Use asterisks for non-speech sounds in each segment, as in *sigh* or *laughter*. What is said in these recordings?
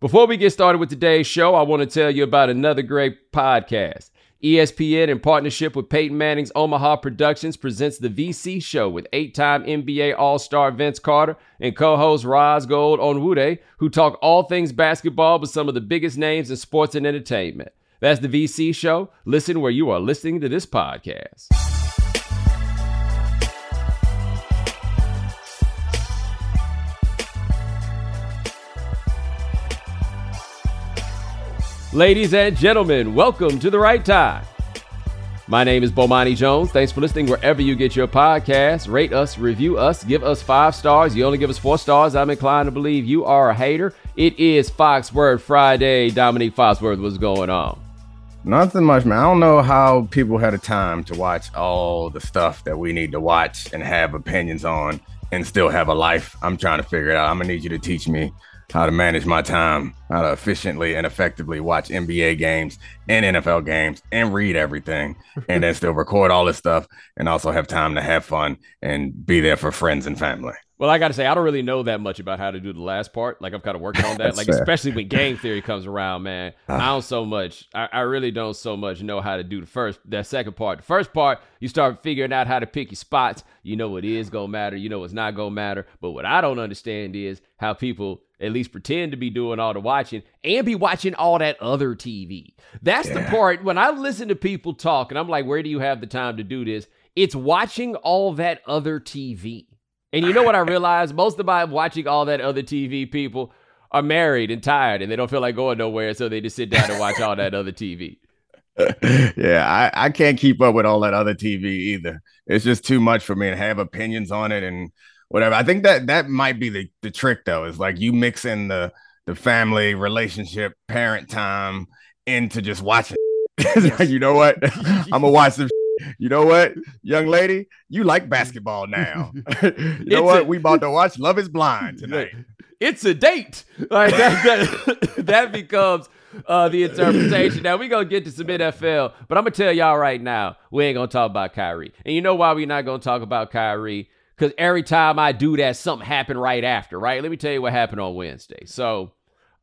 Before we get started with today's show, I want to tell you about another great podcast. ESPN, in partnership with Peyton Manning's Omaha Productions, presents the VC Show with eight time NBA All Star Vince Carter and co host Raz Gold Onwude, who talk all things basketball with some of the biggest names in sports and entertainment. That's the VC Show. Listen where you are listening to this podcast. Ladies and gentlemen, welcome to the right time. My name is Bomani Jones. Thanks for listening wherever you get your podcast. Rate us, review us, give us five stars. You only give us four stars. I'm inclined to believe you are a hater. It is Foxworth Friday. Domonique Foxworth, what's going on? Nothing much, man. I don't know how people had a time to watch all the stuff that we need to watch and have opinions on and still have a life. I'm trying to figure it out. I'm gonna need you to teach me how to manage my time, how to efficiently and effectively watch NBA games and NFL games and read everything *laughs* and then still record all this stuff and also have time to have fun and be there for friends and family. Well, I got to say, I don't really know that much about how to do the last part. Like, I'm kind of working on that. like, fair. especially when game theory comes around, man. Uh, I don't so much. I, I, really don't so much know how to do the first, that second part. The first part, you start figuring out how to pick your spots. You know what is gonna matter. You know what's not gonna matter. But what I don't understand is how people at least pretend to be doing all the watching and be watching all that other TV. That's yeah. the part when I listen to people talk and I'm like, where do you have the time to do this? It's watching all that other TV. And you know what I *laughs* realized? Most of my watching all that other TV people are married and tired and they don't feel like going nowhere. So they just sit down and watch all that other TV. *laughs* yeah, I, I can't keep up with all that other TV either. It's just too much for me to have opinions on it and whatever. I think that that might be the, the trick though, is like you mix in the the family relationship, parent time into just watching. *laughs* like, you know what? *laughs* I'm gonna watch some you know what, young lady, you like basketball now. *laughs* you know what? A, we about to watch Love Is Blind tonight. It's a date. Like that, that, that becomes uh, the interpretation. Now we gonna get to some NFL, but I'm gonna tell y'all right now, we ain't gonna talk about Kyrie. And you know why we not gonna talk about Kyrie? Because every time I do that, something happened right after. Right? Let me tell you what happened on Wednesday. So,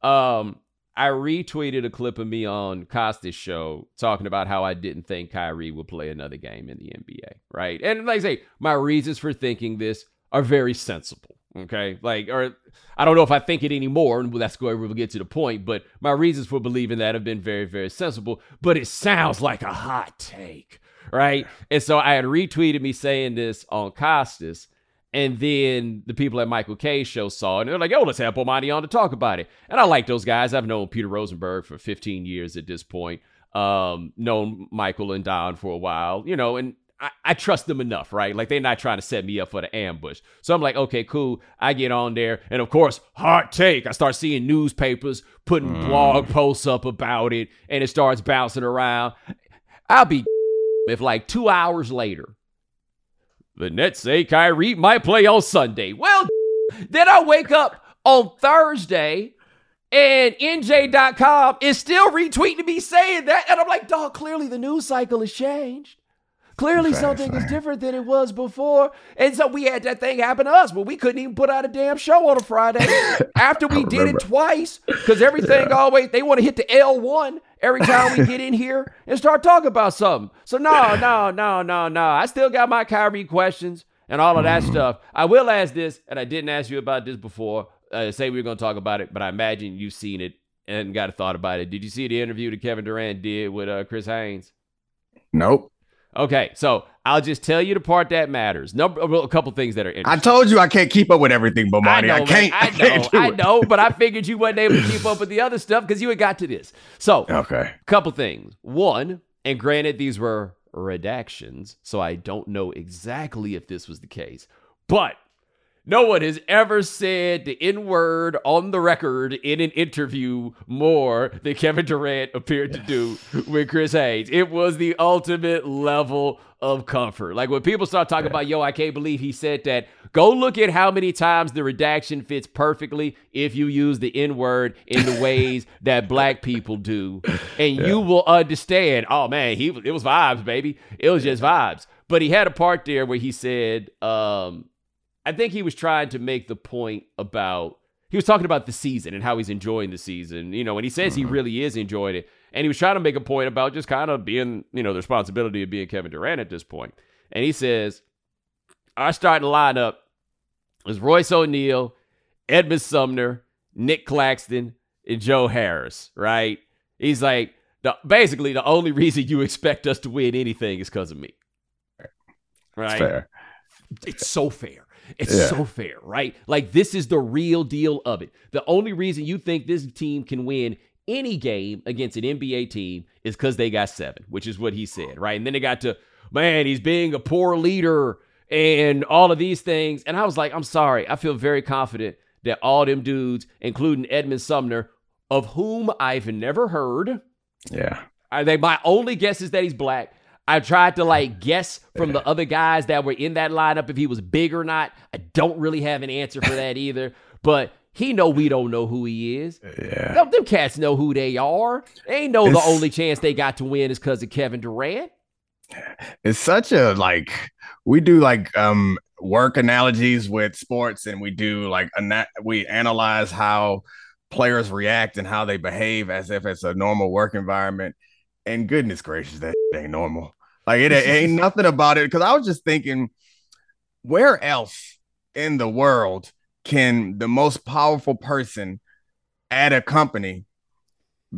um, I retweeted a clip of me on Costas' show talking about how I didn't think Kyrie would play another game in the NBA, right? And like I say, my reasons for thinking this are very sensible, okay? Like, or I don't know if I think it anymore, and that's where we'll get to the point, but my reasons for believing that have been very, very sensible, but it sounds like a hot take, right? And so I had retweeted me saying this on Costas, and then the people at Michael Kay's show saw it and they're like, yo, let's have Bomani on to talk about it. And I like those guys. I've known Peter Rosenberg for 15 years at this point. Um, known Michael and Don for a while, you know, and I, I, trust them enough, right? Like they're not trying to set me up for the ambush. So I'm like, okay, cool. I get on there. And of course, hard take. I start seeing newspapers putting mm. blog posts up about it and it starts bouncing around. I'll be if like two hours later, the Nets say Kyrie might play on Sunday. Well, then I wake up on Thursday and NJ.com is still retweeting me saying that. And I'm like, dog, clearly the news cycle has changed. Clearly something is different than it was before. And so we had that thing happen to us where we couldn't even put out a damn show on a Friday *laughs* after we did it twice because everything yeah. always, they want to hit the L1 every time we get in here and start talking about something. So no, no, no, no, no. I still got my Kyrie questions and all of that stuff. I will ask this, and I didn't ask you about this before. Uh, say we were going to talk about it, but I imagine you've seen it and got a thought about it. Did you see the interview that Kevin Durant did with uh, Chris Haynes? Nope. Okay, so I'll just tell you the part that matters. Number uh, a couple things that are interesting. I told you I can't keep up with everything, Bomani. I, I can't. I, I know, I, know, but I figured you wasn't able to keep up with the other stuff because you had got to this. So, okay, couple things. One, and granted, these were redactions, so I don't know exactly if this was the case, but no one has ever said the N word on the record in an interview more than Kevin Durant appeared to do *laughs* with Chris Haynes. It was the ultimate level of comfort. Like when people start talking about, yo, I can't believe he said that, go look at how many times the redaction fits perfectly if you use the N word in the ways *laughs* that black people do. And yeah. you will understand, oh man, he it was vibes, baby. It was just vibes. But he had a part there where he said, um, I think he was trying to make the point about he was talking about the season and how he's enjoying the season. You know, and he says he mm-hmm. really is enjoying it. And he was trying to make a point about just kind of being, you know, the responsibility of being Kevin Durant at this point. And he says, our starting lineup was Royce O'Neale, Edmund Sumner, Nick Claxton, and Joe Harris, right? He's like, the, basically, the only reason you expect us to win anything is because of me. Right? Fair. It's so fair. It's Yeah. so fair, right? Like this is the real deal of it. The only reason you think this team can win any game against an NBA team is because they got seven, which is what he said, right? And then they got to, man, he's being a poor leader and all of these things. And I was like, I'm sorry. I feel very confident that all them dudes, including Edmund Sumner, of whom I've never heard, Yeah. I think my only guess is that he's black. I tried to like guess from the other guys that were in that lineup if he was big or not. I don't really have an answer for that either. But he know we don't know who he is. Yeah. Them, them cats know who they are. They know the only chance they got to win is because of Kevin Durant. it's such a like we do like um work analogies with sports and we do like ana- we analyze how players react and how they behave as if it's a normal work environment and goodness gracious that ain't normal like it *laughs* ain't nothing about it because i was just thinking where else in the world can the most powerful person at a company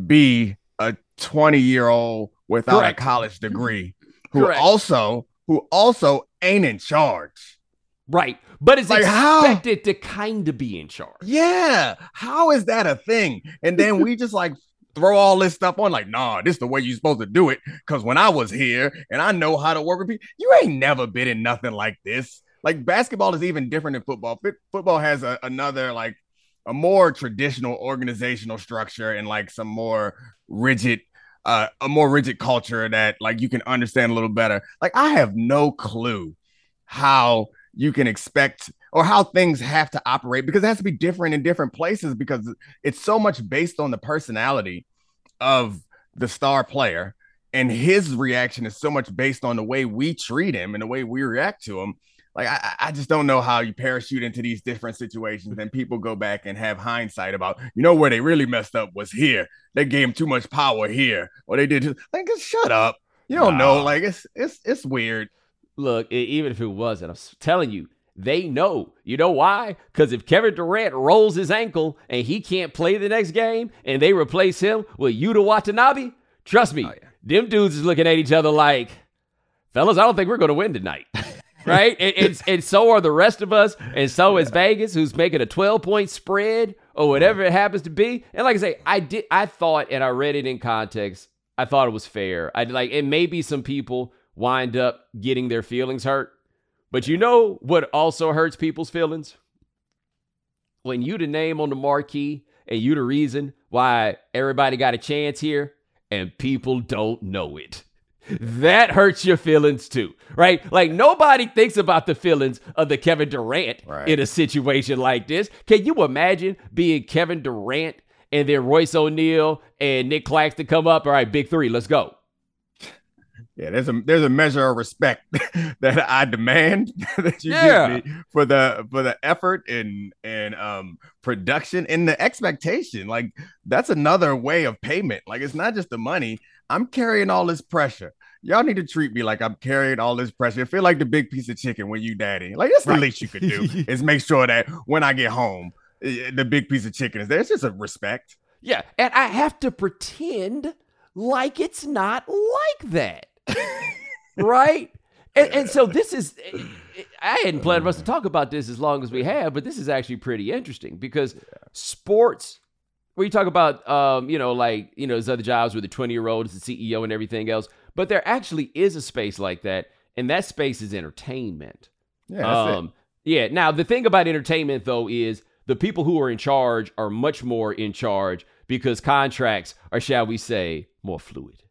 be a 20 year old without Correct. a college degree who Correct. also who also ain't in charge. Right. But is Like, how? expected to kind of be in charge. Yeah, how is that a thing? And then we just like throw all this stuff on like, nah, this is the way you're supposed to do it. Cause when I was here and I know how to work with people, you ain't never been in nothing like this. Like basketball is even different than football. Fit- Football has a, another like a more traditional organizational structure and like some more rigid uh, a more rigid culture that like you can understand a little better. Like I have no clue how you can expect or how things have to operate because it has to be different in different places because it's so much based on the personality of the star player and his reaction is so much based on the way we treat him and the way we react to him. Like I, I just don't know how you parachute into these different situations and people go back and have hindsight about you know where they really messed up was here. They gave him too much power here or they did like just shut up. You don't know like it's it's it's weird. Look, even if it wasn't, I'm telling you, they know. You know why? Because if Kevin Durant rolls his ankle and he can't play the next game and they replace him with Yuta Watanabe, trust me, Oh, yeah. them dudes is looking at each other like, fellas, I don't think we're going to win tonight. *laughs* right? And, and, and so are the rest of us. And so is Vegas, who's making a 12 point spread or whatever it happens to be. And like I say, I did, I thought, and I read it in context, I thought it was fair. I like, and maybe some people wind up getting their feelings hurt. But you know what also hurts people's feelings? When you the name on the marquee and you the reason why everybody got a chance here and people don't know it. That hurts your feelings too, right? Like nobody thinks about the feelings of the Kevin Durant Right. in a situation like this. Can you imagine being Kevin Durant and then Royce O'Neale and Nick Claxton come up? All right, big three, let's go. Yeah, there's a there's a measure of respect *laughs* that I demand *laughs* that you Yeah. give me for the for the effort and and um production and the expectation. Like that's another way of payment. Like it's not just the money. I'm carrying all this pressure. Y'all need to treat me like I'm carrying all this pressure. I feel like the big piece of chicken when you daddy. Like that's Right. the least you could do *laughs* is make sure that when I get home, eh, the big piece of chicken is there. It's just a respect. Yeah, and I have to pretend like it's not like that. Right? And, and so this is I hadn't planned for us to talk about this as long as we have, but this is actually pretty interesting because sports where you talk about um, you know, like, you know, there's other jobs where the 20 year old is the CEO and everything else, but there actually is a space like that, and that space is entertainment. Yeah, that's it. Um, yeah. Now the thing about entertainment though is the people who are in charge are much more in charge because contracts are, shall we say, more fluid,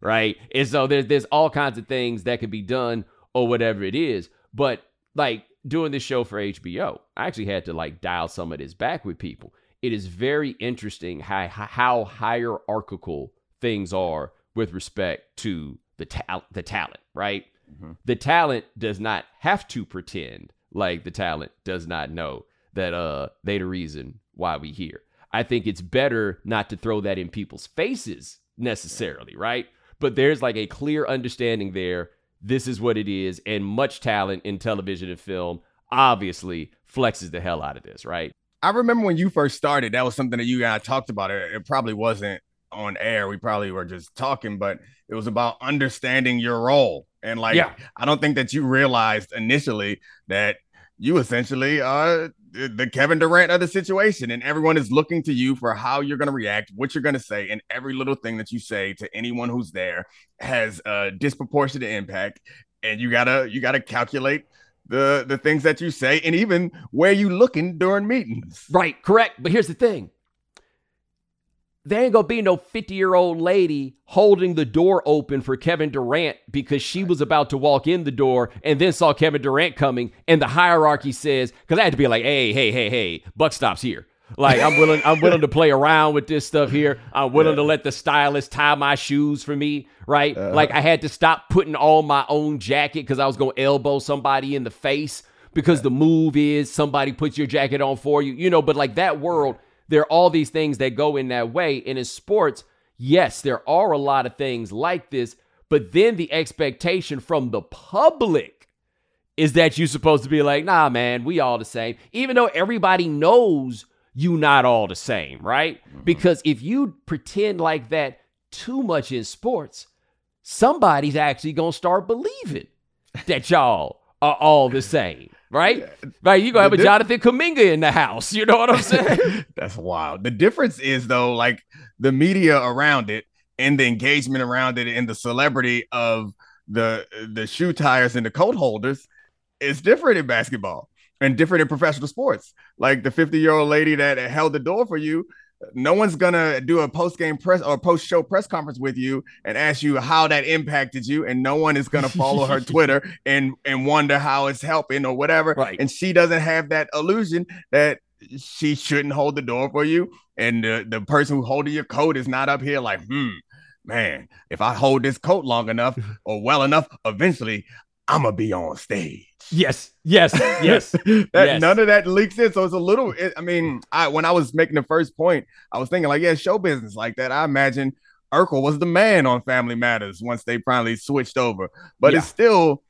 right? And so there's there's all kinds of things that could be done or whatever it is. But like doing this show for HBO, I actually had to like dial some of this back with people. It is very interesting how how hierarchical things are with respect to the ta- the talent, right? Mhm. The talent does not have to pretend like the talent does not know that uh they the reason why we here. I think it's better not to throw that in people's faces necessarily, right? But there's like a clear understanding there. This is what it is, and much talent in television and film obviously flexes the hell out of this, right? I remember when you first started, that was something that you and I talked about. It, it probably wasn't on air. We probably were just talking, but it was about understanding your role. And like, yeah. I don't think that you realized initially that you essentially are the Kevin Durant of the situation, and everyone is looking to you for how you're going to react, what you're going to say, and every little thing that you say to anyone who's there has a disproportionate impact. And you gotta you gotta calculate the the things that you say and even where you looking during meetings. Right, correct. But here's the thing. There ain't gonna be no 50 year old lady holding the door open for Kevin Durant because she was about to walk in the door and then saw Kevin Durant coming. And the hierarchy says, because I had to be like, hey, hey, hey, hey, buck stops here. Like I'm willing, I'm willing to play around with this stuff here. I'm willing yeah. to let the stylist tie my shoes for me, right? Uh, like I had to stop putting on my own jacket because I was gonna elbow somebody in the face because yeah. the move is somebody puts your jacket on for you, you know. But like that world, there are all these things that go in that way. And in sports, yes, there are a lot of things like this, but then the expectation from the public is that you're supposed to be like, nah, man, we all the same, even though everybody knows you not all the same, right? Mm-hmm. Because if you pretend like that too much in sports, somebody's actually going to start believing that y'all are all the same, right? Right? You're going to have a Jonathan Kuminga in the house. You know what I'm saying? *laughs* That's wild. The difference is, though, like the media around it and the engagement around it and the celebrity of the the shoe tires and the coat holders is different in basketball and different in professional sports. Like the 50 year old lady that held the door for you, no one's gonna do a post game press or post show press conference with you and ask you how that impacted you, and no one is gonna follow her *laughs* Twitter and and wonder how it's helping or whatever. Right. And she doesn't have that illusion that she shouldn't hold the door for you, and the, the person who holding your coat is not up here like, hmm, man, if I hold this coat long enough *laughs* or well enough, eventually I'm gonna be on stage. Yes, yes, yes. *laughs* that, yes. None of that leaks in, so it's a little. It, I mean, I when I was making the first point, I was thinking like, yeah, show business like that. I imagine Urkel was the man on Family Matters once they finally switched over, but yeah. it's still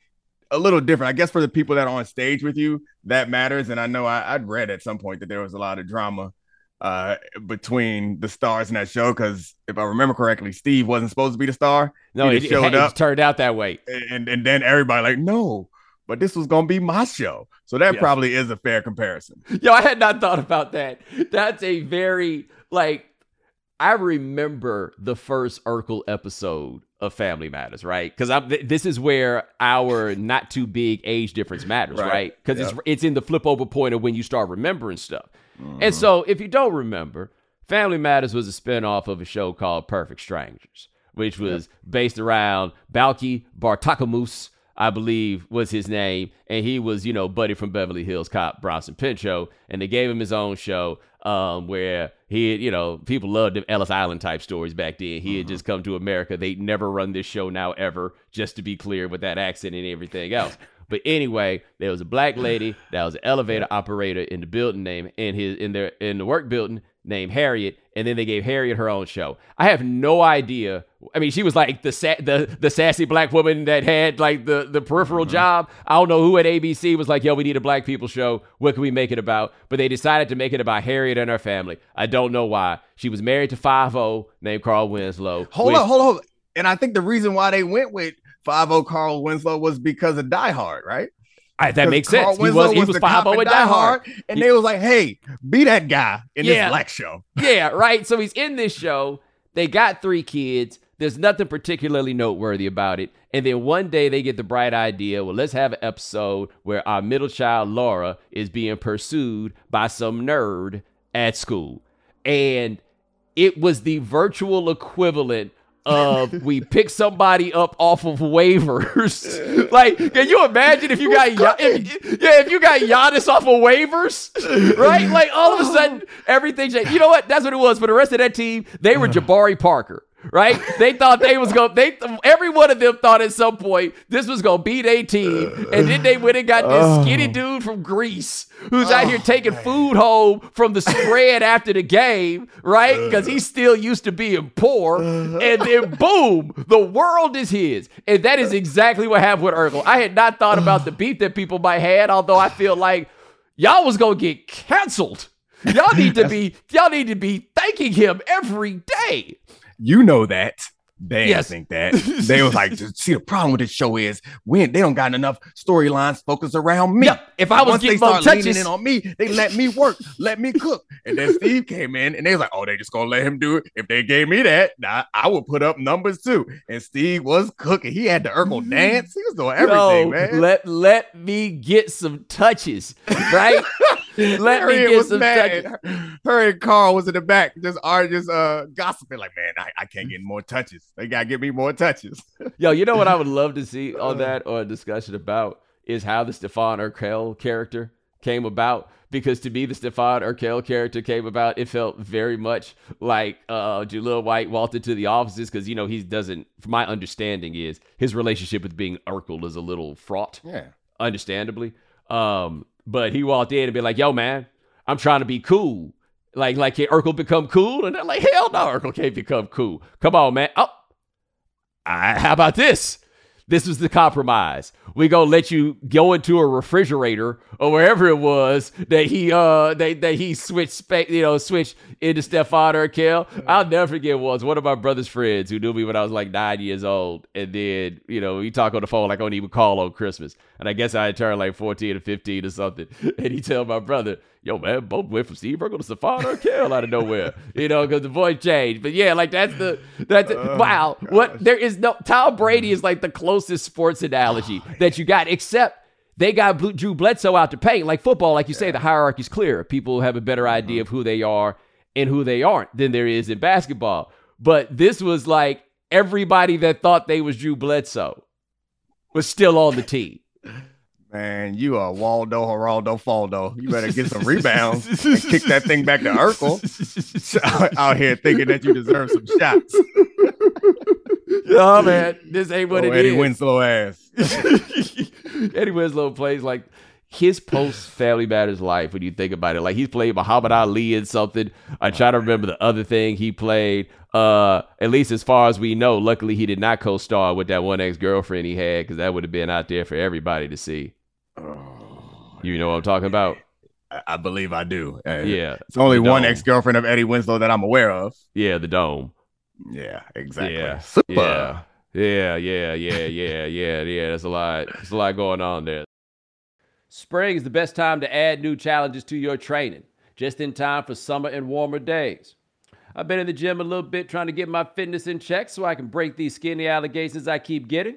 a little different. I guess for the people that are on stage with you, that matters. And I know I, would read at some point that there was a lot of drama uh, between the stars in that show because if I remember correctly, Steve wasn't supposed to be the star. No, he it, showed it, up. turned out that way, and and then everybody like, no, but this was gonna be my show. So that yes. probably is a fair comparison. Yo, I had not thought about that. That's a very like I remember the first Urkel episode of Family Matters, right? Because I'm th- this is where our not too big age difference matters, right? Because right? it's it's in the flip over point of when you start remembering stuff. Mm-hmm. And so, if you don't remember, Family Matters was a spinoff of a show called Perfect Strangers, which was yep. based around Balki Bartokomous, I believe was his name, and he was, you know, buddy from Beverly Hills Cop Bronson Pinchot, and they gave him his own show um, where he, you know, people loved the Ellis Island type stories back then. He had mm-hmm. just come to America. They'd never run this show now ever, just to be clear with that accent and everything else. *laughs* But anyway, there was a black lady that was an elevator operator in the building name in his in their in the work building named Harriet, and then they gave Harriet her own show. I have no idea. I mean, she was like the sa- the the sassy black woman that had like the the peripheral mm-hmm. job. I don't know who at ABC was like, "Yo, we need a black people show. What can we make it about?" But they decided to make it about Harriet and her family. I don't know why. She was married to Five O named Carl Winslow. Hold which, on, hold on. And I think the reason why they went with Five O Carl Winslow was because of Die Hard, right? I, that makes Carl sense. Winslow he was he was five oh zero Die Hard, and they was like, "Hey, be that guy in yeah. this black show." *laughs* yeah, right. So he's in this show. They got three kids. There's nothing particularly noteworthy about it. And then one day they get the bright idea well, let's have an episode where our middle child, Laura, is being pursued by some nerd at school. And it was the virtual equivalent of we pick somebody up off of waivers. *laughs* like, can you imagine if you got if, yeah, if you got Giannis off of waivers, right? Like all of a sudden *laughs* everything. You know what? That's what it was for the rest of that team. They were uh-huh. Jabari Parker. Right? They thought they was going. They every one of them thought at some point this was gonna beat a team, and then they went and got this Oh. skinny dude from Greece who's out oh, here Oh, taking man. food home from the spread after the game, right? Because he's still used to being poor, and then boom, the world is his, and that is exactly what happened with Urkel. I had not thought about the beef that people might had, although I feel like y'all was gonna get canceled. Y'all need to be y'all need to be thanking him every day. You know that. They Yes. think that. They was like, see, the problem with this show is when they don't got enough storylines focused around me. Yep. If I was Once they getting more start leaning in on me, they let me work, let me cook. And then Steve came in and they was like, oh, they just gonna let him do it. If they gave me that, nah, I would put up numbers too. And Steve was cooking. He had the Urkel mm-hmm. dance. He was doing everything, no, man. let let me get some touches, right? *laughs* *laughs* let me get was some mad. touches. Her and Carl was in the back, just are just uh gossiping, like, man, I, I can't get more touches. They gotta give me more touches. *laughs* Yo, you know what I would love to see on that or a discussion about is how the Stefan Urquelle character came about. Because to me, the Stefan Urquelle character came about. It felt very much like uh, Jaleel White walked into the offices because you know he doesn't. From my understanding, is his relationship with being Urkel is a little fraught. Yeah. understandably. Um, but he walked in and be like, "Yo, man, I'm trying to be cool. Like, like can Urkel become cool?" And they're like, "Hell no, Urkel can't become cool. Come on, man. Oh, I, how about this? This was the compromise. We gonna let you go into a refrigerator or wherever it was that he uh that, that he switched spa- you know switched into Stefan Urquelle. I'll never forget was one of my brother's friends who knew me when I was like nine years old, and then you know we talk on the phone like I don't even call on Christmas, and I guess I had turned like fourteen or fifteen or something, *laughs* and he tell my brother, "Yo man, both went from Steve Urkel to Stefan Urquelle out of nowhere," you know, because the voice changed. But yeah, like that's the that's Oh, wow. What there is no Tom Brady is like the closest sports analogy oh, that you got, except they got Blue- Drew Bledsoe out to paint. Like football, like you say, the hierarchy's clear. People have a better idea mm-hmm. of who they are and who they aren't than there is in basketball. But this was like everybody that thought they was Drew Bledsoe was still on the team. Man, you are Waldo Geraldo Faldo. You better get some rebounds and kick that thing back to Urkel. *laughs* Out here thinking that you deserve some shots. *laughs* oh man, this ain't what oh, it Eddie is. Winslow ass. *laughs* Eddie Winslow plays like his post Family Matters life when you think about it. Like he's played Muhammad Ali in something. I try to remember the other thing he played. Uh, at least as far as we know, luckily he did not co-star with that one ex-girlfriend he had because that would have been out there for everybody to see. Oh, You know what I'm talking about? I, I believe I do. Uh, Yeah, It's only one ex girlfriend of Eddie Winslow that I'm aware of. yeah, the dome. Yeah, exactly. Yeah, Super. Yeah, yeah, yeah, yeah, yeah, yeah, yeah. There's a lot. There's a lot going on there. Spring is the best time to add new challenges to your training, just in time for summer and warmer days. I've been in the gym a little bit trying to get my fitness in check so I can break these skinny allegations I keep getting.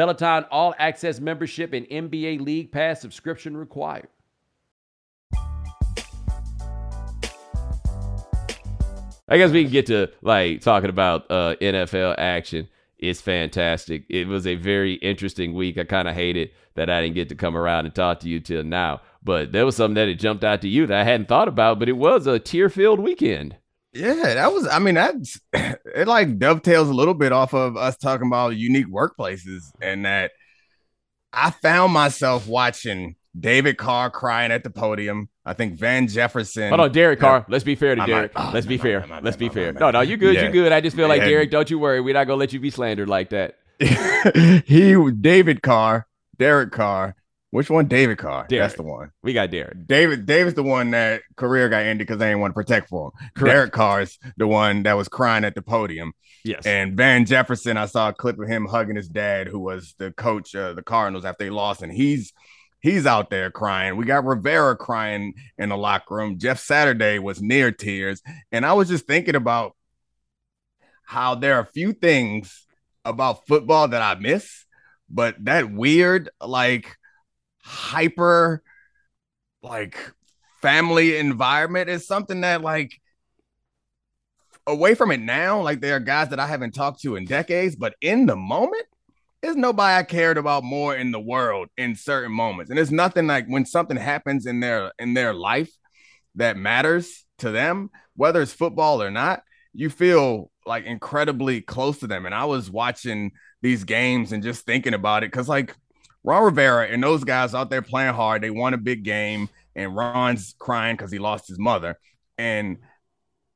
Peloton All Access membership and NBA League Pass subscription required. I guess we can get to like talking about uh, NFL action. It's fantastic. It was a very interesting week. I kind of hated that I didn't get to come around and talk to you till now. But there was something that had jumped out to you that I hadn't thought about. But it was a tear-filled weekend. Yeah, that was. I mean, that's *clears throat* it. Like dovetails a little bit off of us talking about unique workplaces, and that I found myself watching David Carr crying at the podium. I think Van Jefferson. Hold on, Derek Carr. Let's be fair to Derek. bad. Oh, Let's be my fair. my Let's be fair. No, no, you good. Yeah. You good. I just feel like Yeah. Derek. Don't you worry. We're not gonna let you be slandered like that. *laughs* he David Carr, Derek Carr Which one? David Carr. Derek. That's the one. We got Derek. David David's the one that career got ended because they didn't want to protect for him. Correct. Derek Carr's the one that was crying at the podium. Yes. And Van Jefferson, I saw a clip of him hugging his dad, who was the coach of the Cardinals after they lost, and he's he's out there crying. We got Rivera crying in the locker room. Jeff Saturday was near tears, and I was just thinking about how there are a few things about football that I miss, but that weird like hyper like family environment is something that like away from it now like there are guys that i haven't talked to in decades but in the moment there's nobody i cared about more in the world in certain moments. And it's nothing like when something happens in their in their life that matters to them whether it's football or not you feel like incredibly close to them. And i was watching these games and just thinking about it because like ron rivera and those guys out there playing hard they won a big game and ron's crying because he lost his mother and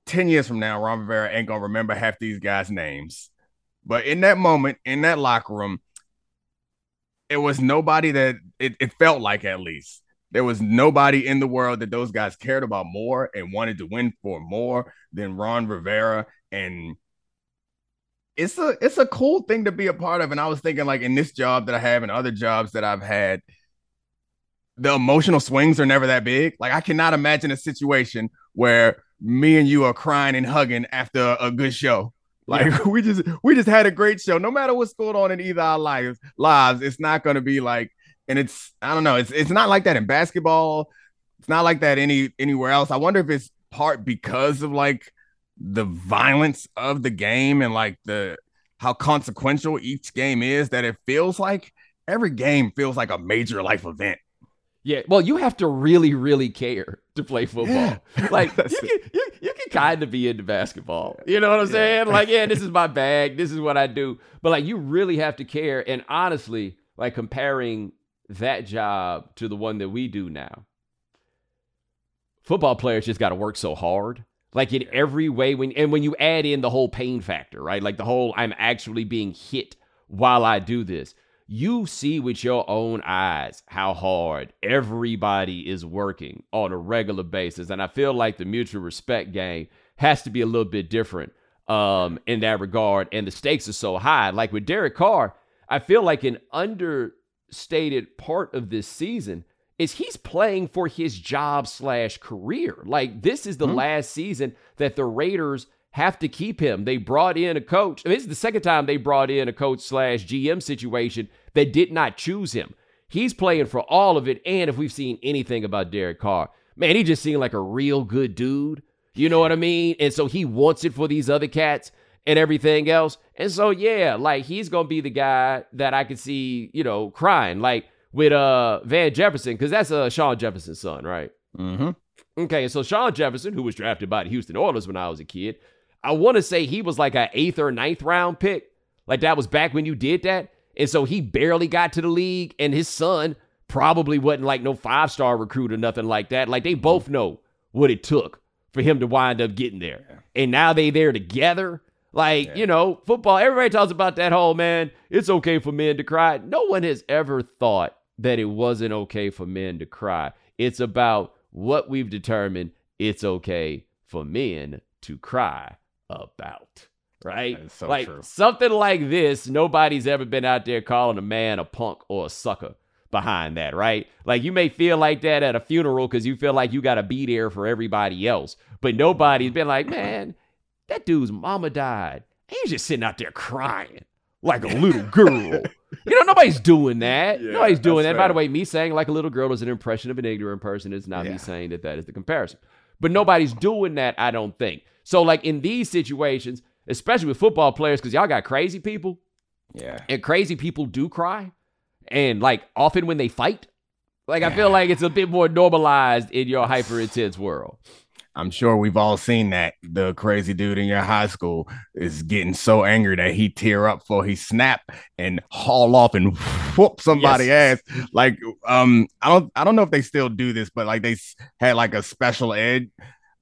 10 years from now, Ron Rivera ain't gonna remember half these guys' names. But in that moment, in that locker room, it was nobody that it, it felt like at least. There was nobody in the world that those guys cared about more and wanted to win for more than Ron Rivera. And it's a it's a cool thing to be a part of. And I was thinking, like in this job that I have and other jobs that I've had, the emotional swings are never that big. Like I cannot imagine a situation where me and you are crying and hugging after a good show. Like yeah. *laughs* we just we just had a great show. No matter what's going on in either our lives, lives, it's not going to be like. And it's I don't know. It's it's not like that in basketball. It's not like that any anywhere else. I wonder if it's part because of like the violence of the game and like the how consequential each game is that it feels like every game feels like a major life event. Yeah, well, you have to really, really care to play football. Yeah. *laughs* Like *laughs* you can, you, you can kind of be into basketball. You know what I'm yeah. saying? Like, yeah, this is my *laughs* bag. This is what I do. But like, you really have to care. And honestly, like comparing that job to the one that we do now, football players just got to work so hard. Like in every way, when and when you add in the whole pain factor, right? Like the whole I'm actually being hit while I do this you see with your own eyes how hard everybody is working on a regular basis. And I feel like the mutual respect game has to be a little bit different um, in that regard. And the stakes are so high. Like with Derek Carr, I feel like an understated part of this season is he's playing for his job slash career. Like this is the mm-hmm. last season that the Raiders have to keep him. They brought in a coach. I mean, this is the second time they brought in a coach slash GM situation that did not choose him. He's playing for all of it. And if we've seen anything about Derek Carr, man, he just seemed like a real good dude. You know what I mean? And so he wants it for these other cats and everything else. And so yeah, like he's gonna be the guy that I could see, you know, crying like with uh Van Jefferson because that's uh Shawn Jefferson's son, right? Mm-hmm. Okay, so Shawn Jefferson, who was drafted by the Houston Oilers when I was a kid, I want to say he was like an eighth or ninth round pick. Like that was back when you did that. And so he barely got to the league, and his son probably wasn't like no five star recruit or nothing like that. Like they both know what it took for him to wind up getting there. And now they there together. Like, yeah. you know, football, everybody talks about that whole man, it's okay for men to cry. No one has ever thought that it wasn't okay for men to cry. It's about what we've determined it's okay for men to cry about. Right? So like true. something like this, nobody's ever been out there calling a man a punk or a sucker behind that, right? Like you may feel like that at a funeral because you feel like you got to be there for everybody else, but nobody's been like, man, that dude's mama died. He's just sitting out there crying like a little *laughs* girl. You know, nobody's doing *laughs* that. Yeah, nobody's doing that. Fair. By the way, me saying like a little girl is an impression of an ignorant person. It's not yeah. me saying that that is the comparison. But nobody's doing that, I don't think. So, like in these situations, especially with football players, because y'all got crazy people. Yeah. And crazy people do cry. And like often when they fight, like I feel like it's a bit more normalized in your hyper intense world. I'm sure we've all seen that the crazy dude in your high school is getting so angry that he tear up for he snap and haul off and whoop somebody yes. ass. Like um, I don't I don't know if they still do this, but like they had like a special ed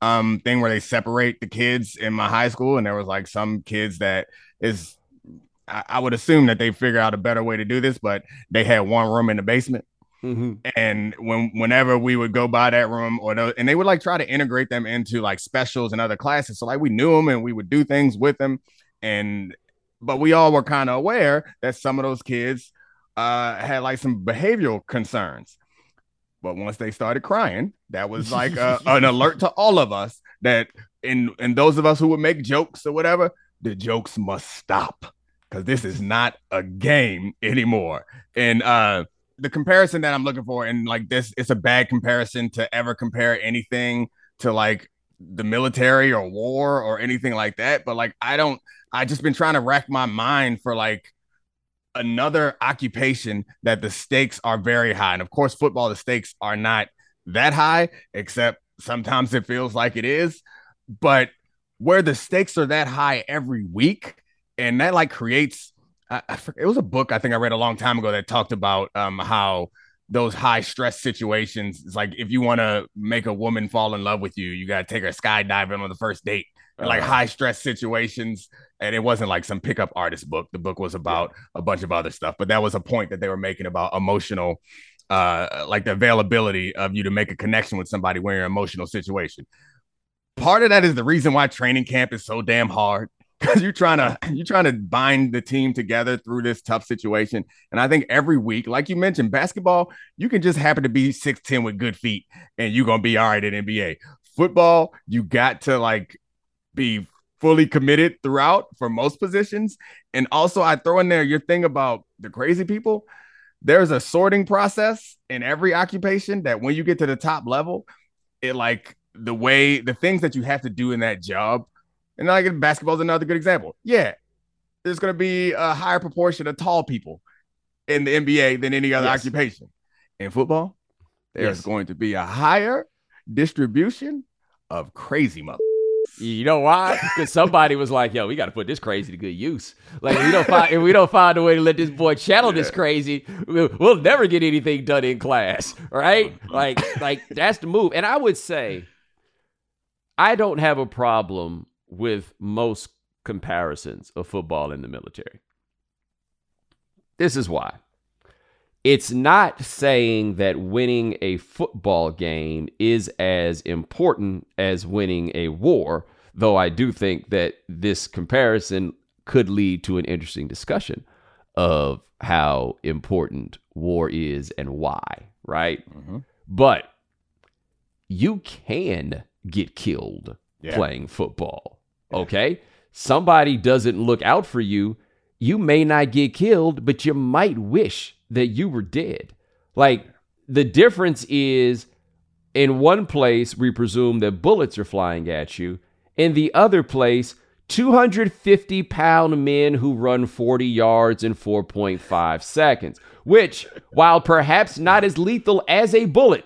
um thing where they separate the kids in my high school, and there was like some kids that is I, I would assume that they figure out a better way to do this, but they had one room in the basement. Mm-hmm. And when whenever we would go by that room, or and they would like try to integrate them into like specials and other classes. So like we knew them and we would do things with them, and but we all were kind of aware that some of those kids uh, had like some behavioral concerns. But once they started crying, that was like a, *laughs* an alert to all of us that in and those of us who would make jokes or whatever, the jokes must stop because this is not a game anymore. And uh the comparison that I'm looking for, and like this, it's a bad comparison to ever compare anything to like the military or war or anything like that. But like I don't I just been trying to rack my mind for like another occupation that the stakes are very high. And of course, football, the stakes are not that high, except sometimes it feels like it is. But where the stakes are that high every week, and that like creates, I, I it was a book I think I read a long time ago that talked about um, how those high stress situations. It's like if you want to make a woman fall in love with you, you got to take her skydiving on the first date. Uh, like high stress situations. And it wasn't like some pickup artist book. The book was about yeah. a bunch of other stuff, but that was a point that they were making about emotional, uh, like the availability of you to make a connection with somebody when you're in an emotional situation. Part of that is the reason why training camp is so damn hard because you're trying to *clears throat* you're trying to bind the team together through this tough situation. And I think every week, like you mentioned, basketball, you can just happen to be 6'10 with good feet and you're gonna be all right at NBA. Football, you got to like be fully committed throughout for most positions. And also I throw in there your thing about the crazy people. There's a sorting process in every occupation that when you get to the top level, it like the way the things that you have to do in that job and like basketball is another good example. Yeah, there's going to be a higher proportion of tall people in the NBA than any other yes. occupation. In football, there's yes. going to be a higher distribution of crazy mother. You know why? Because somebody was like, "Yo, we got to put this crazy to good use. Like, if we don't find if we don't find a way to let this boy channel yeah. this crazy, we'll, we'll never get anything done in class, right? Mm-hmm. Like, like that's the move. And I would say, I don't have a problem with most comparisons of football in the military. This is why. It's not saying that winning a football game is as important as winning a war, though I do think that this comparison could lead to an interesting discussion of how important war is and why, right? Mm-hmm. But you can get killed yeah. playing football. Okay. Somebody doesn't look out for you. You may not get killed, but you might wish that you were dead. Like the difference is in one place, we presume that bullets are flying at you. In the other place, 250 pound men who run 40 yards in 4.5 seconds, which, while perhaps not as lethal as a bullet,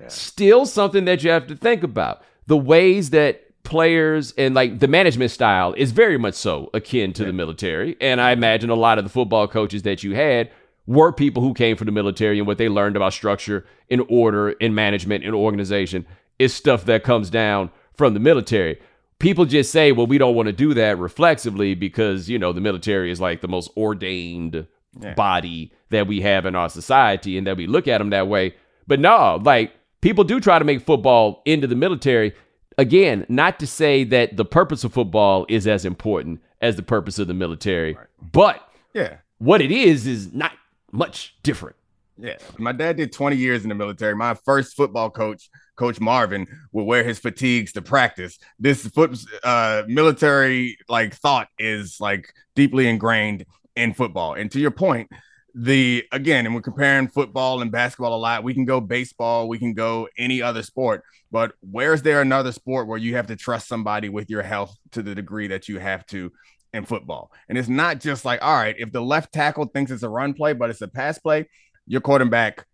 yeah. still something that you have to think about. The ways that players and like the management style is very much so akin to yeah. the military. And I imagine a lot of the football coaches that you had were people who came from the military and what they learned about structure and order and management and organization is stuff that comes down from the military. People just say, well, we don't want to do that reflexively because, you know, the military is like the most ordained yeah. body that we have in our society and that we look at them that way. But no, like people do try to make football into the military again, not to say that the purpose of football is as important as the purpose of the military, right. but yeah, what it is is not much different. Yeah, my dad did 20 years in the military. My first football coach, Coach Marvin, would wear his fatigues to practice. This foot uh, military like thought is like deeply ingrained in football. And to your point, the again, and we're comparing football and basketball a lot. We can go baseball, we can go any other sport, but where's there another sport where you have to trust somebody with your health to the degree that you have to in football? And it's not just like, all right, if the left tackle thinks it's a run play, but it's a pass play, your quarterback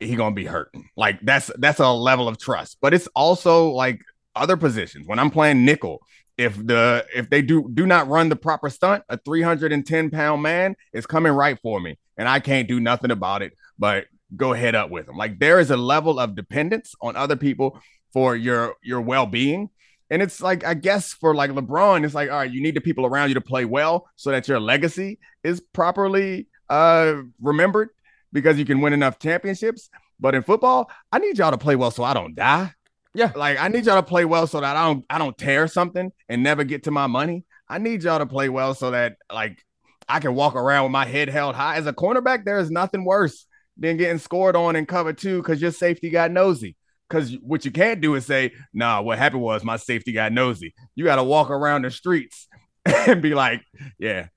he gonna be hurting. Like that's that's a level of trust. But it's also like other positions. When I'm playing nickel, if the if they do do not run the proper stunt, a 310 pound man is coming right for me, and I can't do nothing about it. But go head up with them. Like there is a level of dependence on other people for your your well being. And it's like, I guess for like LeBron, it's like, all right, you need the people around you to play well so that your legacy is properly uh remembered. because you can win enough championships. But in football, I need y'all to play well so I don't die. Yeah. Like I need y'all to play well so that I don't I don't tear something and never get to my money. I need y'all to play well so that like I can walk around with my head held high. As a cornerback, there is nothing worse than getting scored on in cover two because your safety got nosy. Because what you can't do is say, nah, what happened was my safety got nosy. You got to walk around the streets *laughs* and be like, yeah,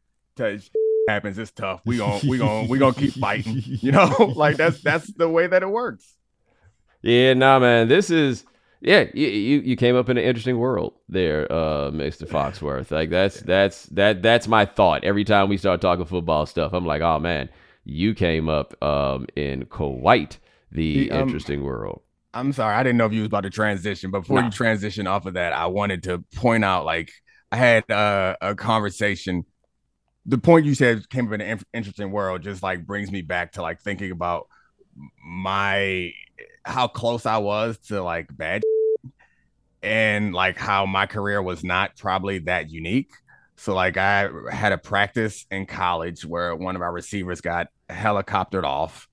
happens. It's tough. We going we going we gonna keep fighting. You know, *laughs* like that's that's the way that it works. Yeah, nah, man. This is yeah. You you, came up in an interesting world there, uh, Mister Foxworth. Like that's that's that that's my thought every time we start talking football stuff. I'm like, oh man, you came up um in quite the um, interesting world. I'm sorry, I didn't know if you was about to transition. But before you transition off of that, I wanted to point out like I had uh, a conversation the point you said came up in an interesting world just like brings me back to like thinking about my how close I was to like bad *laughs* and like how my career was not probably that unique. So like I had a practice in college where one of our receivers got helicoptered off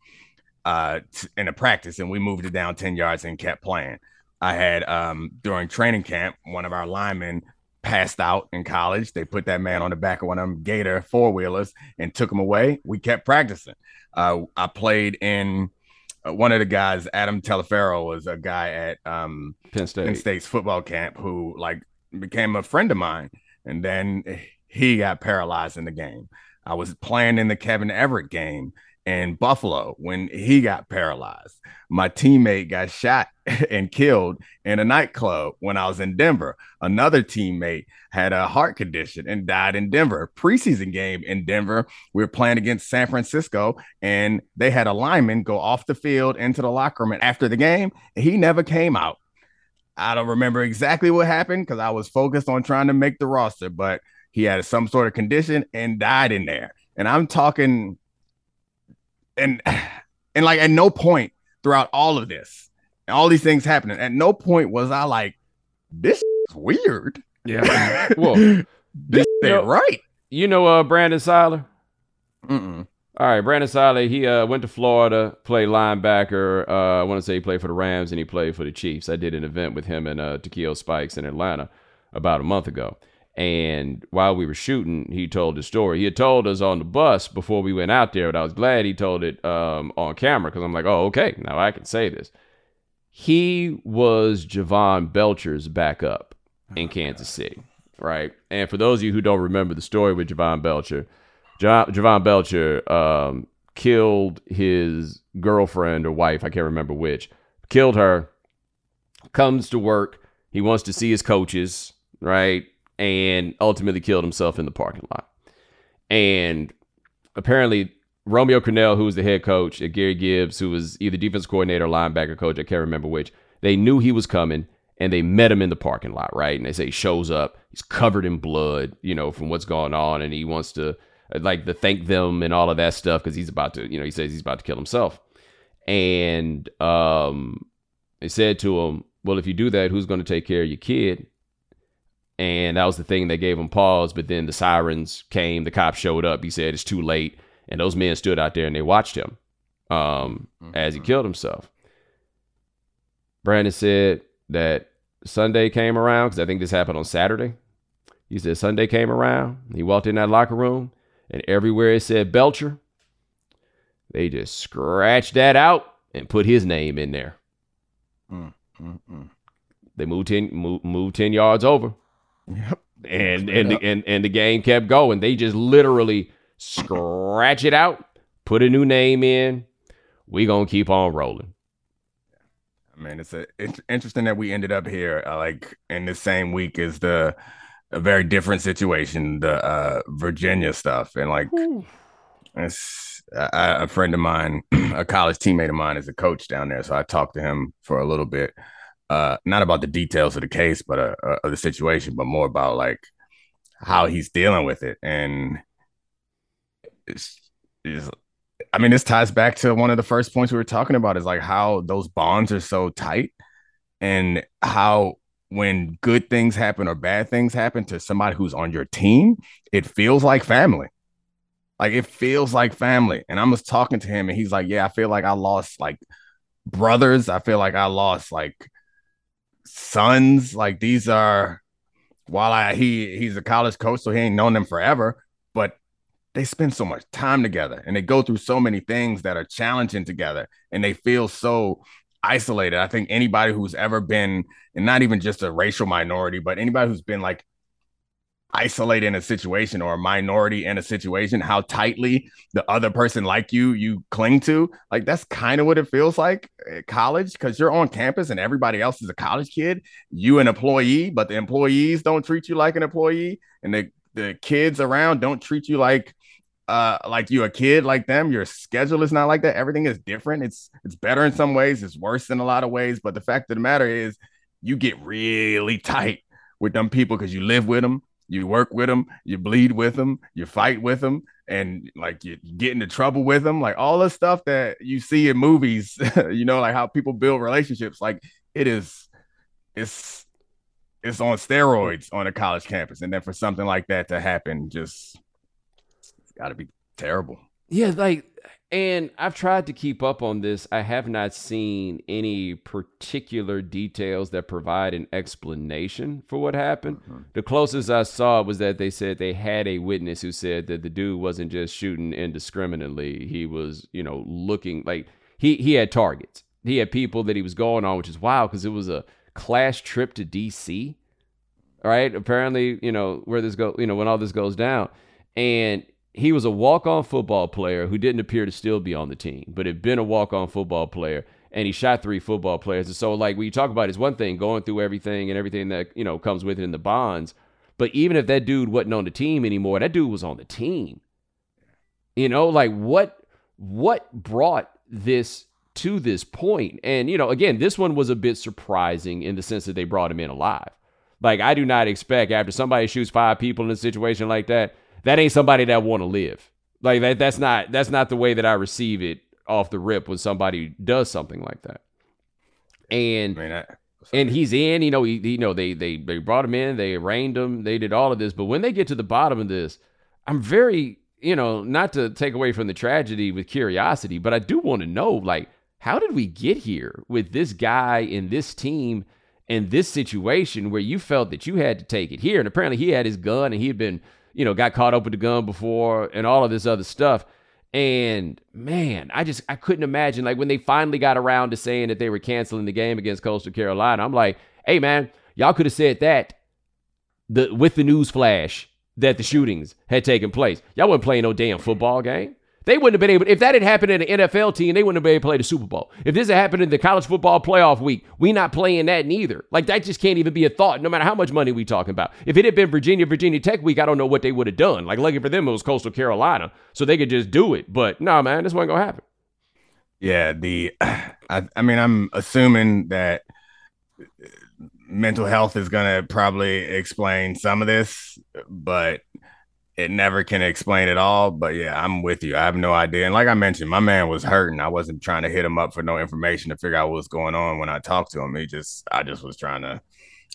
uh t- in a practice and we moved it down 10 yards and kept playing. I had um during training camp one of our linemen passed out in college. They put that man on the back of one of them Gator four wheelers and took him away. We kept practicing. Uh, I played in one of the guys, Adam Taliaferro, was a guy at um, Penn State. Penn State's football camp who like became a friend of mine, and then he got paralyzed in the game. I was playing in the Kevin Everett game, in Buffalo when he got paralyzed. My teammate got shot *laughs* and killed in a nightclub when I was in Denver. Another teammate had a heart condition and died in Denver. Preseason game in Denver, we were playing against San Francisco, and they had a lineman go off the field into the locker room And after the game. he never came out. I don't remember exactly what happened because I was focused on trying to make the roster, but he had some sort of condition and died in there. And I'm talking and and like at no point throughout all of this, all these things happening, at no point was I like, this is weird. Yeah. *laughs* well, this ain't know, right. You know, uh, Brandon Siler. Mm-mm. All right, Brandon Siler. He uh, went to Florida, played linebacker. Uh, I want to say he played for the Rams and he played for the Chiefs. I did an event with him and uh, Takeo Spikes in Atlanta about a month ago. And while we were shooting, he told the story. He had told us on the bus before we went out there, but I was glad he told it um, on camera because I'm like, oh, okay, now I can say this. He was Jovan Belcher's backup in oh, Kansas City, right? And for those of you who don't remember the story with Jovan Belcher, Jovan Belcher um, killed his girlfriend or wife, I can't remember which, killed her, comes to work. He wants to see his coaches, right? And ultimately killed himself in the parking lot. And apparently, Romeo Crennel, who was the head coach, and Gary Gibbs, who was either defense coordinator or linebacker coach, I can't remember which, they knew he was coming and they met him in the parking lot, right? And they say he shows up, he's covered in blood, you know, from what's going on, and he wants to like to thank them and all of that stuff because he's about to, you know, he says he's about to kill himself. And um, they said to him, Well, if you do that, who's going to take care of your kid? And that was the thing that gave him pause. But then the sirens came, the cops showed up. He said it's too late. And those men stood out there and they watched him um, mm-hmm. as he killed himself. Brandon said that Sunday came around, because I think this happened on Saturday. He said Sunday came around. He walked in that locker room, and everywhere it said Belcher, they just scratched that out and put his name in there. Mm, mm, mm. They moved 10, moved, moved 10 yards over. Yep. And and the, and and the game kept going. They just literally scratch it out, put a new name in. We gonna keep on rolling. I mean, it's a it's interesting that we ended up here uh, like in the same week as the a very different situation, the uh, Virginia stuff, and like it's a friend of mine, *clears throat* a college teammate of mine, is a coach down there, so I talked to him for a little bit uh, not about the details of the case, but uh, uh, of the situation, but more about like how he's dealing with it. And it's, it's, I mean, this ties back to one of the first points we were talking about is like how those bonds are so tight and how when good things happen or bad things happen to somebody who's on your team, it feels like family. Like it feels like family. And I was talking to him and he's like, Yeah, I feel like I lost like brothers. I feel like I lost like sons. Like these are while I he he's a college coach, so he ain't known them forever, but they spend so much time together and they go through so many things that are challenging together and they feel so isolated. I think anybody who's ever been, and not even just a racial minority, but anybody who's been like isolated in a situation or a minority in a situation, how tightly the other person like you you cling to, like that's kind of what it feels like at college because you're on campus and everybody else is a college kid, you an employee, but the employees don't treat you like an employee, and the the kids around don't treat you like uh like you a kid like them. Your schedule is not like that. Everything is different. It's it's better in some ways. It's worse in a lot of ways. But the fact of the matter is you get really tight with them people because you live with them you work with them you bleed with them you fight with them and like you get into trouble with them like all the stuff that you see in movies *laughs* you know like how people build relationships like it is it's it's on steroids on a college campus and then for something like that to happen just it's got to be terrible. Yeah, like, and I've tried to keep up on this. I have not seen any particular details that provide an explanation for what happened. Mm-hmm. The closest I saw was that they said they had a witness who said that the dude wasn't just shooting indiscriminately. He was, you know, looking like he he had targets. He had people that he was going on, which is wild because it was a class trip to DC. Right? Apparently, you know, where this go, you know, when all this goes down. And he was a walk-on football player who didn't appear to still be on the team, but had been a walk-on football player, and he shot three football players. And so, like, when you talk about is one thing, going through everything and everything that you know comes with it in the bonds. But even if that dude wasn't on the team anymore, that dude was on the team. You know, like what what brought this to this point? And you know, again, this one was a bit surprising in the sense that they brought him in alive. Like, I do not expect after somebody shoots five people in a situation like that that ain't somebody that want to live. Like that that's not that's not the way that I receive it off the rip when somebody does something like that. And I mean, I, and he's in, you know, he, you know, they they they brought him in, they arraigned him, they did all of this, but when they get to the bottom of this, I'm very, you know, not to take away from the tragedy with curiosity, but I do want to know like how did we get here with this guy and this team in this situation where you felt that you had to take it here and apparently he had his gun and he had been you know, got caught up with the gun before and all of this other stuff. And man, I just I couldn't imagine like when they finally got around to saying that they were canceling the game against Coastal Carolina. I'm like, hey man, y'all could have said that the with the news flash that the shootings had taken place. Y'all wasn't playing no damn football game. They wouldn't have been able, if that had happened in an NFL team, they wouldn't have been able to play the Super Bowl. If this had happened in the college football playoff week, we not playing that neither. Like that just can't even be a thought, no matter how much money we talking about. If it had been Virginia, Virginia Tech week, I don't know what they would have done. Like lucky for them, it was Coastal Carolina, so they could just do it. But no, nah, man, this wasn't gonna happen. Yeah, the, I, I mean, I'm assuming that mental health is gonna probably explain some of this, but it never can explain it all. But yeah, I'm with you. I have no idea. And like I mentioned, my man was hurting. I wasn't trying to hit him up for no information to figure out what's going on when I talked to him. He just, I just was trying to,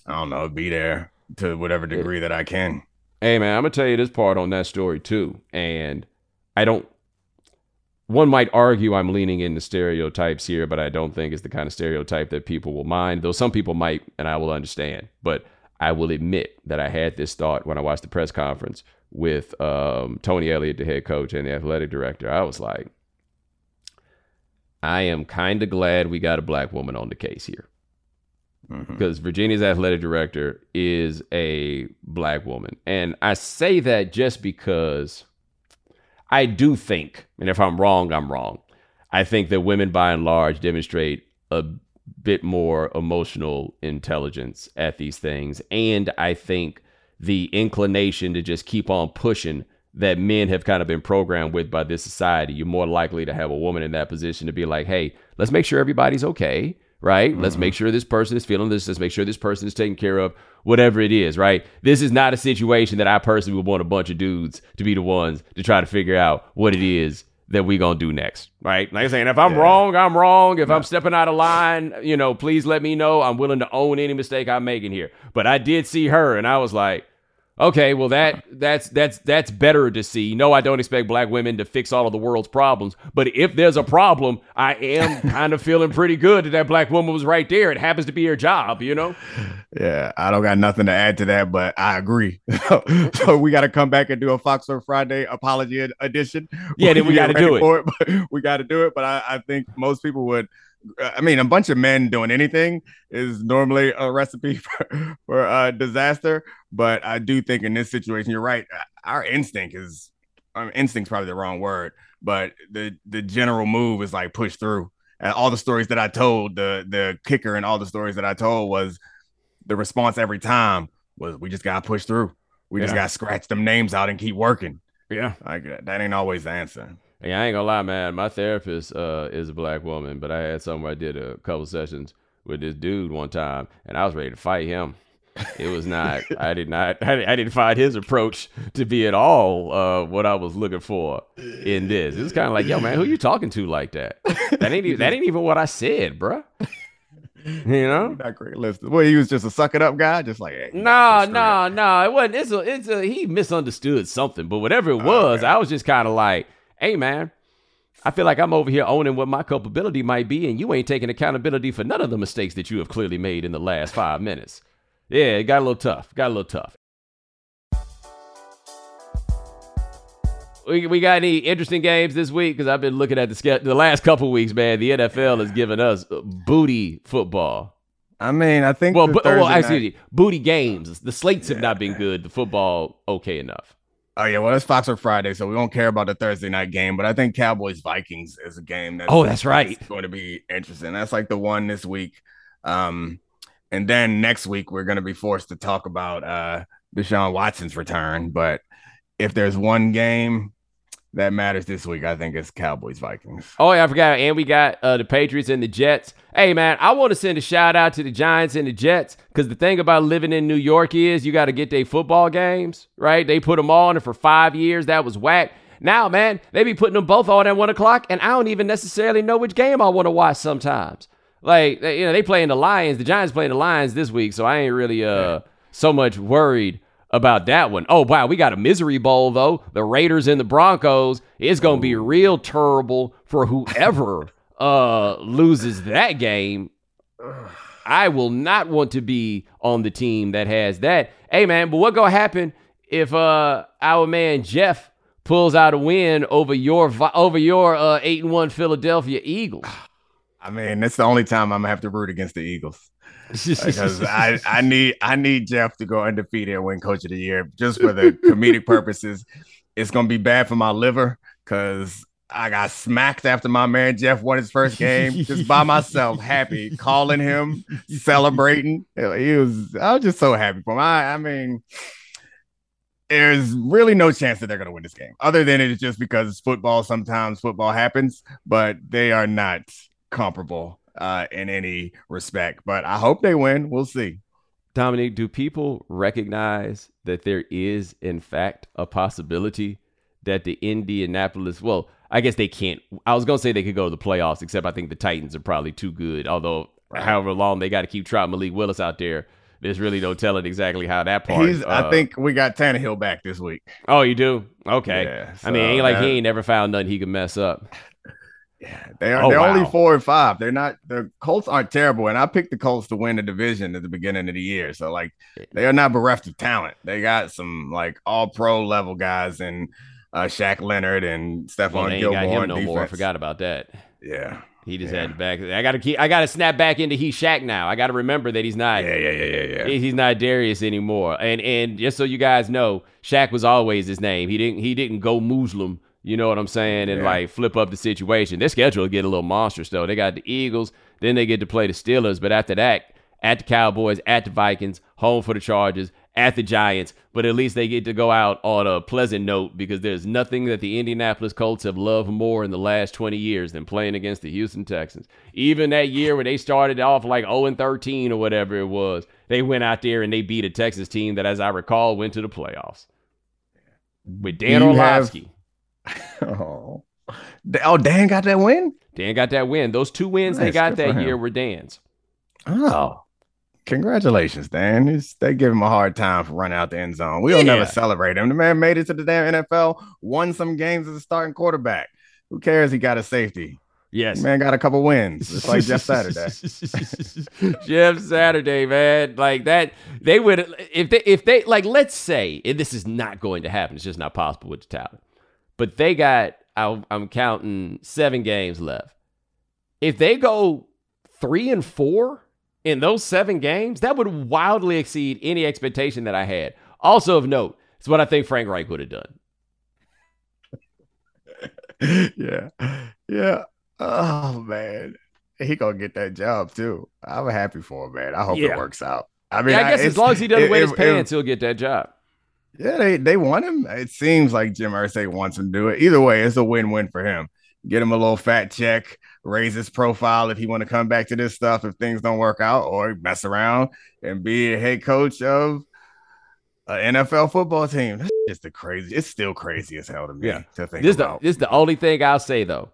I don't know, be there to whatever degree that I can. Hey man, I'm gonna tell you this part on that story too. And I don't. One might argue I'm leaning into stereotypes here, but I don't think it's the kind of stereotype that people will mind. Though some people might, and I will understand. But I will admit that I had this thought when I watched the press conference with um, Tony Elliott, the head coach and the athletic director, I was like, I am kind of glad we got a black woman on the case here. Because mm-hmm. Virginia's athletic director is a black woman. And I say that just because I do think, and if I'm wrong, I'm wrong. I think that women by and large demonstrate a bit more emotional intelligence at these things. And I think the inclination to just keep on pushing that men have kind of been programmed with by this society. You're more likely to have a woman in that position to be like, hey, let's make sure everybody's okay, right? Mm-hmm. Let's make sure this person is feeling this. Let's make sure this person is taken care of, whatever it is, right? This is not a situation that I personally would want a bunch of dudes to be the ones to try to figure out what it is that we gonna do next, right? Like I'm saying, if I'm yeah. wrong, I'm wrong. If I'm stepping out of line, you know, please let me know. I'm willing to own any mistake I'm making here. But I did see her, and I was like, Okay, well that that's that's that's better to see. No, I don't expect black women to fix all of the world's problems, but if there's a problem, I am *laughs* kind of feeling pretty good that that black woman was right there. It happens to be her job, you know. Yeah, I don't got nothing to add to that, but I agree. *laughs* so we got to come back and do a Foxworth Friday apology edition. Yeah, then *laughs* we got to do it. it we got to do it, but I, I think most people would I mean, a bunch of men doing anything is normally a recipe *laughs* for, for uh, disaster. But I do think in this situation, you're right. Our instinct is, I mean, instinct's probably the wrong word, but the the general move is like push through. And all the stories that I told, the the kicker and all the stories that I told was the response every time was we just got to push through. We yeah. just got to scratch them names out and keep working. Yeah, like that ain't always the answer. Yeah, I ain't gonna lie, man. My therapist uh, is a black woman, but I had something I did a couple sessions with this dude one time, and I was ready to fight him. It was not. *laughs* I did not. I, I, didn't find his approach to be at all uh, what I was looking for in this. It was kind of like, yo, man, who you talking to like that? That ain't. *laughs* Even, that ain't even what I said, bruh. You know, not great listen. Well, he was just a suck it up guy, just like hey, no, no, no. It wasn't. It's a. It's a. He misunderstood something, but whatever it was, okay. I was just kind of like, hey, man. I feel like I'm over here owning what my culpability might be, and you ain't taking accountability for none of the mistakes that you have clearly made in the last five minutes. Yeah, it got a little tough. Got a little tough. We, we got any interesting games this week? Because I've been looking at the schedule the last couple weeks, man. The NFL has given us booty football. I mean, I think well, but, well, actually, night... booty games. The slates have not been good. The football okay enough. Oh yeah, well it's Foxworth Friday, so we don't care about the Thursday night game. But I think Cowboys Vikings is a game that oh, that's right, going to be interesting. That's like the one this week. Um, and then next week we're going to be forced to talk about uh Deshaun Watson's return. But if there's one game that matters this week, I think it's Cowboys Vikings. Oh yeah, I forgot. And we got uh, the Patriots and the Jets. Hey man, I want to send a shout out to the Giants and the Jets because the thing about living in New York is you got to get their football games right. They put them on for five years. That was whack. Now, man, they be putting them both on at one o'clock, and I don't even necessarily know which game I want to watch sometimes. Like you know, they playing the Lions. The Giants playing the Lions this week, so I ain't really uh so much worried about that one. Oh wow, we got a misery bowl though. The Raiders and the Broncos. It's gonna be real terrible for whoever *laughs* uh loses that game. *sighs* I will not want to be on the team that has that. Hey man, but what gonna happen if uh our man Jeff pulls out a win over your over your uh, eight and one Philadelphia Eagles? *sighs* I mean, that's the only time I'm gonna have to root against the Eagles. Because I, I *laughs* need I need Jeff to go undefeated and win coach of the year just for the comedic purposes. It's gonna be bad for my liver because I got smacked after my man Jeff won his first game just by myself, happy, calling him, celebrating. He was I was just so happy for him. I, I mean, there's really no chance that they're gonna win this game, other than it's just because it's football. Sometimes football happens, but they are not comparable uh, in any respect. But I hope they win. We'll see. Domonique, do people recognize that there is, in fact, a possibility that the Indianapolis, well, I guess they can't. I was going to say they could go to the playoffs, except I think the Titans are probably too good. Although, however long they got to keep trotting Malik Willis out there, there's really no telling exactly how that part. He's, uh, I think we got Tannehill back this week. Oh, you do? Okay. Yeah, so I mean, ain't like that, he ain't never found nothing he could mess up. Yeah, they are. Oh, they're wow. only four and five. They're not. The Colts aren't terrible, and I picked the Colts to win the division at the beginning of the year. So like, they are not bereft of talent. They got some like all pro level guys and uh, Shaq Leonard and Stephon well, Gilmore. Got him no defense. more. I forgot about that. Yeah. He just yeah. had to back. I got to keep. I got to snap back into he's Shaq now. I got to remember that he's not. Yeah, yeah, yeah, yeah, yeah. He's not Darius anymore. And and just so you guys know, Shaq was always his name. He didn't. He didn't go Muslim you know what I'm saying? And yeah. like flip up the situation. Their schedule will get a little monstrous though. They got the Eagles, then they get to play the Steelers, but after that, at the Cowboys, at the Vikings, home for the Chargers, at the Giants. But at least they get to go out on a pleasant note because there's nothing that the Indianapolis Colts have loved more in the last 20 years than playing against the Houston Texans. Even that year when they started off like 0 13 or whatever it was, they went out there and they beat a Texas team that, as I recall, went to the playoffs with Dan Orlovsky. Have- *laughs* *laughs* oh. oh, Dan got that win. Dan got that win. Those two wins nice. they got that year were Dan's. Oh, Congratulations, Dan. They give him a hard time for running out the end zone. We'll yeah. never celebrate him. The man made it to the damn NFL, won some games as a starting quarterback. Who cares? He got a safety. Yes. Man got a couple wins. It's like Jeff Saturday. *laughs* Jeff Saturday, man. Like that they would if they if they like let's say and this is not going to happen. It's just not possible with the talent. But they got i I'm counting 7 games left. If they go 3 and 4 in those 7 games, that would wildly exceed any expectation that I had. Also of note, it's what I think Frank Reich would have done. *laughs* yeah. Yeah. Oh man, he gonna get that job too. I'm happy for him, man. I hope yeah. it works out. I mean, yeah, I guess I, as long as he doesn't it, wet his pants, it, he'll get that job. Yeah, they they want him. It seems like Jim Irsay wants him to do it. Either way, it's a win-win for him. Get him a little fat check, raise his profile if he want to come back to this stuff if things don't work out, or mess around and be a head coach of an NFL football team. That's just the crazy. It's still crazy as hell to me. Yeah. To think this about. The, this is the only thing I'll say though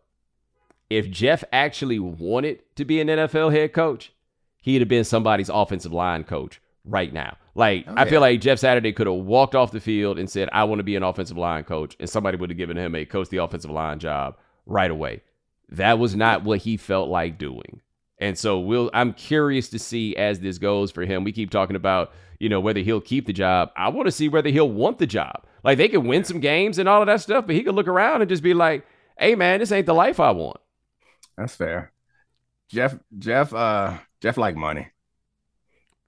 if Jeff actually wanted to be an NFL head coach, he'd have been somebody's offensive line coach right now. Like, oh, I feel like Jeff Saturday could have walked off the field and said, I want to be an offensive line coach, and somebody would have given him a coach the offensive line job right away. That was not what he felt like doing. And so we'll I'm curious to see as this goes for him. We keep talking about, you know, whether he'll keep the job. I want to see whether he'll want the job. Like they can win some games and all of that stuff, but he could look around and just be like, hey man, this ain't the life I want. That's fair. Jeff, Jeff, uh, Jeff like money.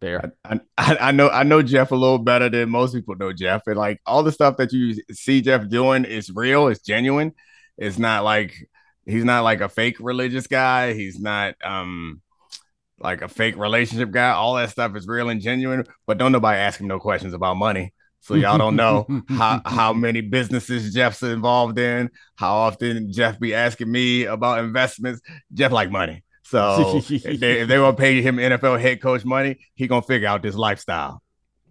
Fair. I, I, *laughs* I know I know Jeff a little better than most people know Jeff. And like all the stuff that you see Jeff doing is real, it's genuine. It's not like he's not like a fake religious guy. He's not um like a fake relationship guy. All that stuff is real and genuine, but don't nobody ask him no questions about money. So y'all don't know *laughs* how, how many businesses Jeff's involved in, how often Jeff be asking me about investments. Jeff like money. So *laughs* if they, if they want to pay him NFL head coach money, he gonna figure out this lifestyle.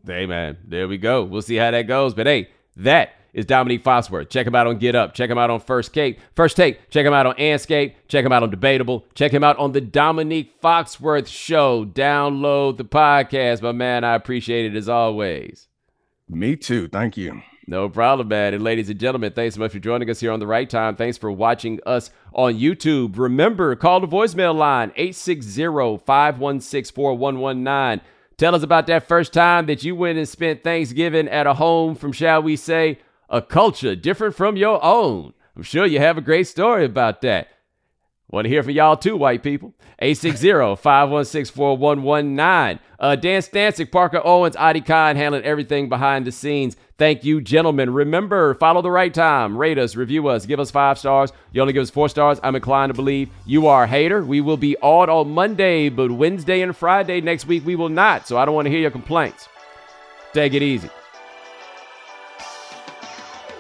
Hey man, there we go. We'll see how that goes. But hey, that is Domonique Foxworth. Check him out on Get Up. Check him out on First Take. First Take. Check him out on Andscape. Check him out on Debatable. Check him out on the Domonique Foxworth Show. Download the podcast, my man. I appreciate it as always. Me too. Thank you. No problem, man. And ladies and gentlemen, thanks so much for joining us here on the right time. Thanks for watching us on YouTube. Remember, call the voicemail line 860-516-4119. Tell us about that first time that you went and spent Thanksgiving at a home from, shall we say, a culture different from your own. I'm sure you have a great story about that. Want to hear from y'all too, white people. 860-516-4119. Uh, Dan Stancic, Parker Owens, Adi Khan handling everything behind the scenes. Thank you, gentlemen. Remember, follow the right time. Rate us, review us, give us five stars. You only give us four stars. I'm inclined to believe you are a hater. We will be odd on Monday, but Wednesday and Friday next week we will not. So I don't want to hear your complaints. Take it easy.